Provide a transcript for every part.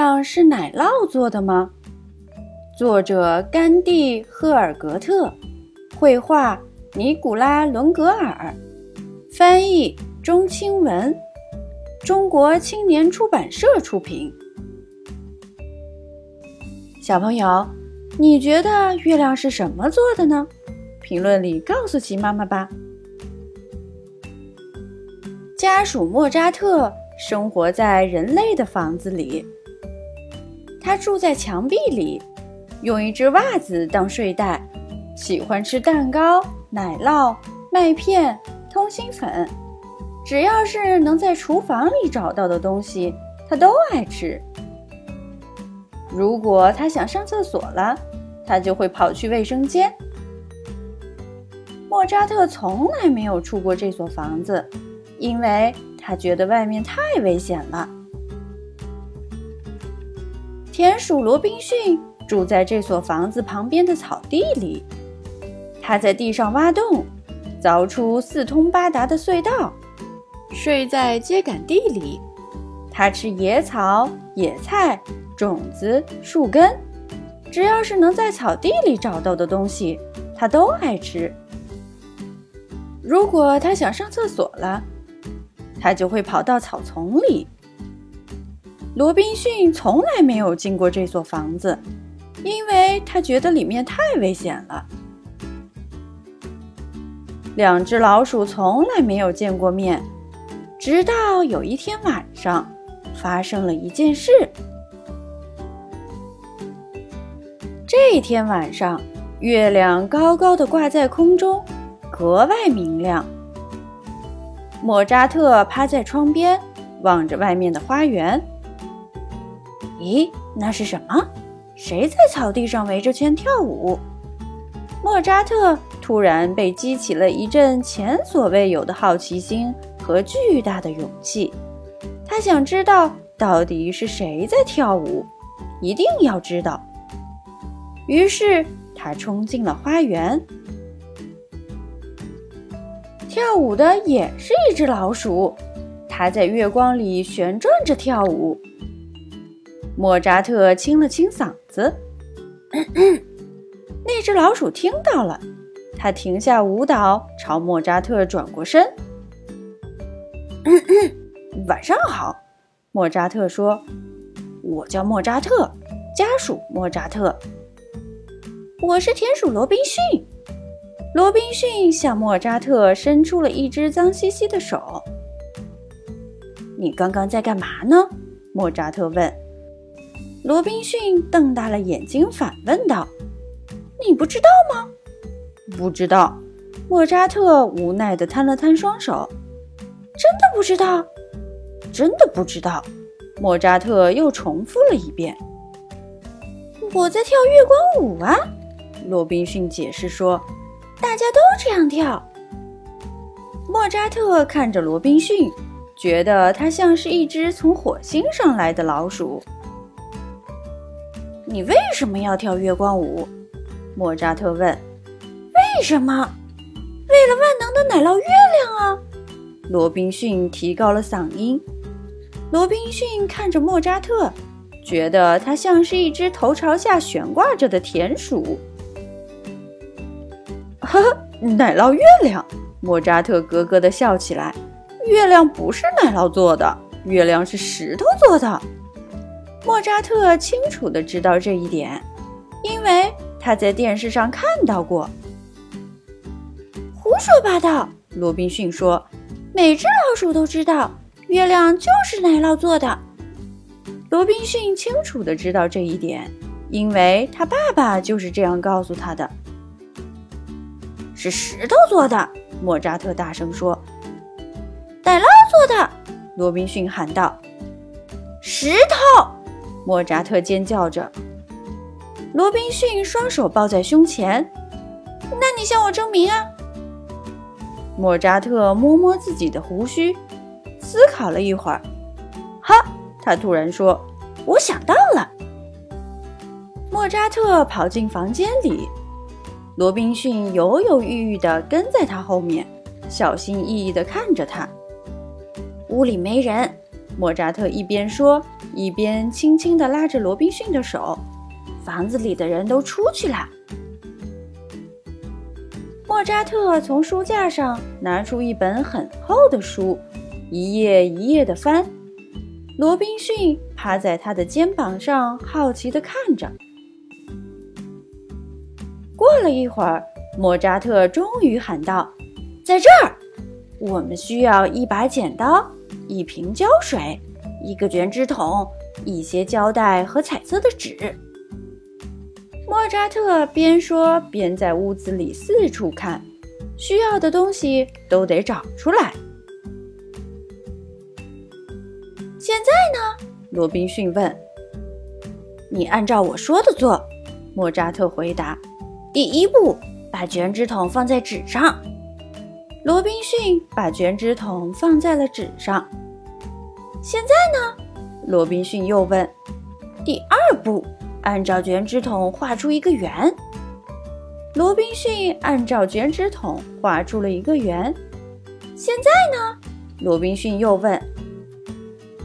亮是奶酪做的吗？作者甘地·赫尔格特，绘画尼古拉·伦格尔，翻译钟清文，中国青年出版社出品。小朋友，你觉得月亮是什么做的呢？评论里告诉奇妈妈吧。家属莫扎特生活在人类的房子里，他住在墙壁里。用一只袜子当睡袋，喜欢吃蛋糕、奶酪、麦片、通心粉，只要是能在厨房里找到的东西，他都爱吃。如果他想上厕所了，他就会跑去卫生间。莫扎特从来没有出过这所房子，因为他觉得外面太危险了。田鼠罗宾逊。住在这所房子旁边的草地里，他在地上挖洞，凿出四通八达的隧道，睡在秸秆地里。他吃野草、野菜、种子、树根，只要是能在草地里找到的东西，他都爱吃。如果他想上厕所了，他就会跑到草丛里。罗宾逊从来没有进过这所房子。因为他觉得里面太危险了。两只老鼠从来没有见过面，直到有一天晚上，发生了一件事。这天晚上，月亮高高的挂在空中，格外明亮。莫扎特趴在窗边，望着外面的花园。咦，那是什么？谁在草地上围着圈跳舞？莫扎特突然被激起了一阵前所未有的好奇心和巨大的勇气。他想知道到底是谁在跳舞，一定要知道。于是他冲进了花园。跳舞的也是一只老鼠，它在月光里旋转着跳舞。莫扎特清了清嗓子，那只老鼠听到了，它停下舞蹈，朝莫扎特转过身。晚上好，莫扎特说：“我叫莫扎特，家属莫扎特。我是田鼠罗宾逊。”罗宾逊向莫扎特伸出了一只脏兮兮的手。“你刚刚在干嘛呢？”莫扎特问。罗宾逊瞪大了眼睛，反问道：“你不知道吗？”“不知道。”莫扎特无奈地摊了摊双手。“真的不知道？”“真的不知道。”莫扎特又重复了一遍。“我在跳月光舞啊！”罗宾逊解释说，“大家都这样跳。”莫扎特看着罗宾逊，觉得他像是一只从火星上来的老鼠。你为什么要跳月光舞？莫扎特问。为什么？为了万能的奶酪月亮啊！罗宾逊提高了嗓音。罗宾逊看着莫扎特，觉得他像是一只头朝下悬挂着的田鼠。呵呵，奶酪月亮！莫扎特咯咯地笑起来。月亮不是奶酪做的，月亮是石头做的。莫扎特清楚地知道这一点，因为他在电视上看到过。胡说八道！罗宾逊说：“每只老鼠都知道，月亮就是奶酪做的。”罗宾逊清楚地知道这一点，因为他爸爸就是这样告诉他的。是石头做的！莫扎特大声说。“奶酪做的！”罗宾逊喊道。“石头！”莫扎特尖叫着，罗宾逊双手抱在胸前。“那你向我证明啊！”莫扎特摸摸自己的胡须，思考了一会儿。“哈！”他突然说，“我想到了。”莫扎特跑进房间里，罗宾逊犹犹豫豫地跟在他后面，小心翼翼地看着他。屋里没人。莫扎特一边说，一边轻轻地拉着罗宾逊的手。房子里的人都出去了。莫扎特从书架上拿出一本很厚的书，一页一页地翻。罗宾逊趴在他的肩膀上，好奇地看着。过了一会儿，莫扎特终于喊道：“在这儿，我们需要一把剪刀、一瓶胶水、一个卷纸筒、一些胶带和彩色的纸。”莫扎特边说边在屋子里四处看，需要的东西都得找出来。现在呢？罗宾逊问。“你按照我说的做。”莫扎特回答。“第一步，把卷纸筒放在纸上。”罗宾逊把卷纸筒放在了纸上。“现在呢？”罗宾逊又问。“第二步。”按照卷纸筒画出一个圆。罗宾逊按照卷纸筒画出了一个圆。现在呢？罗宾逊又问。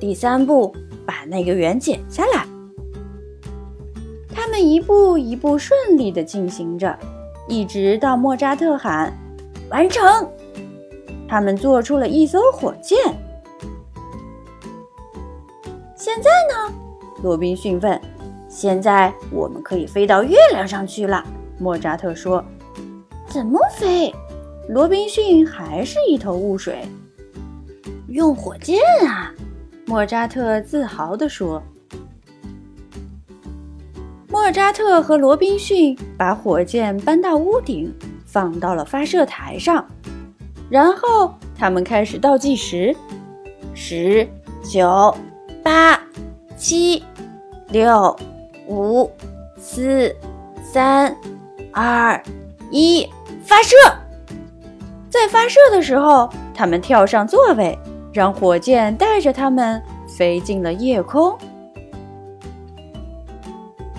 第三步，把那个圆剪下来。他们一步一步顺利地进行着，一直到莫扎特喊“完成”。他们做出了一艘火箭。现在呢？罗宾逊问。现在我们可以飞到月亮上去了，莫扎特说。怎么飞？罗宾逊还是一头雾水。用火箭啊，莫扎特自豪地说。莫扎特和罗宾逊把火箭搬到屋顶，放到了发射台上，然后他们开始倒计时：十、九、八、七、六。五、四、三、二、一，发射！在发射的时候，他们跳上座位，让火箭带着他们飞进了夜空。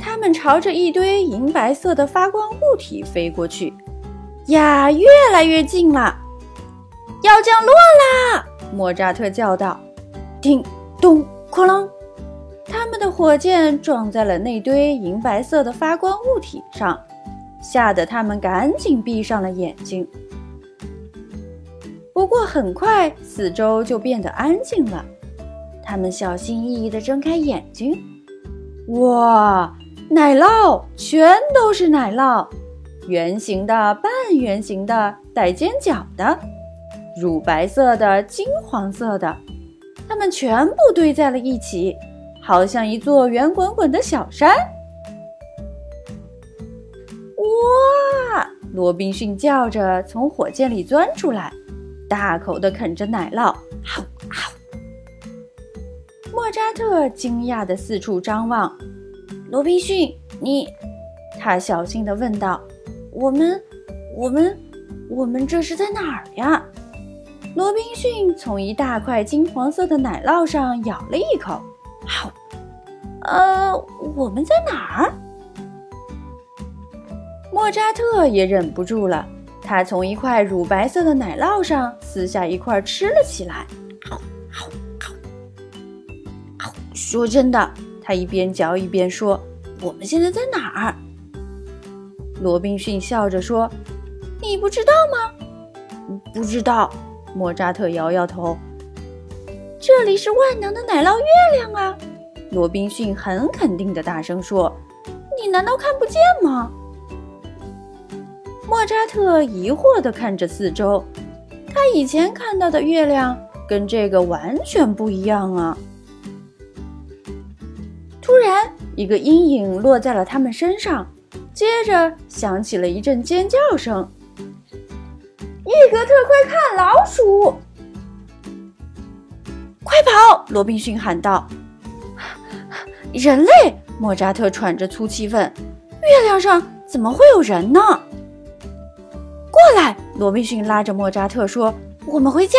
他们朝着一堆银白色的发光物体飞过去，呀，越来越近了！要降落啦！莫扎特叫道：“叮咚，哐啷！”他们的火箭撞在了那堆银白色的发光物体上，吓得他们赶紧闭上了眼睛。不过很快，四周就变得安静了。他们小心翼翼地睁开眼睛，哇，奶酪全都是奶酪，圆形的、半圆形的、带尖角的、乳白色的、金黄色的，它们全部堆在了一起。好像一座圆滚滚的小山。哇！罗宾逊叫着从火箭里钻出来，大口地啃着奶酪。好，好。莫扎特惊讶地四处张望。罗宾逊，你……他小心地问道：“我们，我们，我们这是在哪儿呀？”罗宾逊从一大块金黄色的奶酪上咬了一口。好，呃，我们在哪儿？莫扎特也忍不住了，他从一块乳白色的奶酪上撕下一块吃了起来。好，好，好，说真的，他一边嚼一边说：“我们现在在哪儿？”罗宾逊笑着说：“你不知道吗？”“不知道。”莫扎特摇摇头。这里是万能的奶酪月亮啊！罗宾逊很肯定的大声说：“你难道看不见吗？”莫扎特疑惑的看着四周，他以前看到的月亮跟这个完全不一样啊！突然，一个阴影落在了他们身上，接着响起了一阵尖叫声：“伊格特，快看，老鼠！”快跑！罗宾逊喊道。“人类！”莫扎特喘着粗气问，“月亮上怎么会有人呢？”过来！罗宾逊拉着莫扎特说：“我们回家。”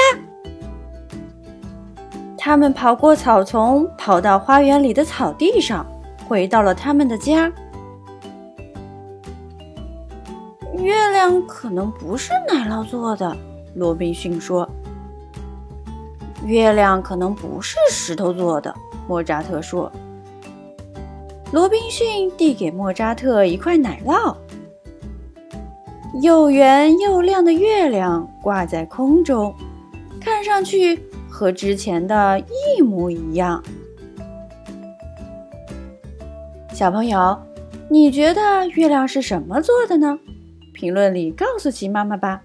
他们跑过草丛，跑到花园里的草地上，回到了他们的家。可能不是奶酪做的，罗宾逊说。月亮可能不是石头做的。莫扎特说。罗宾逊递给莫扎特一块奶酪。又圆又亮的月亮挂在空中，看上去和之前的一模一样。小朋友，你觉得月亮是什么做的呢？评论里告诉齐妈妈吧。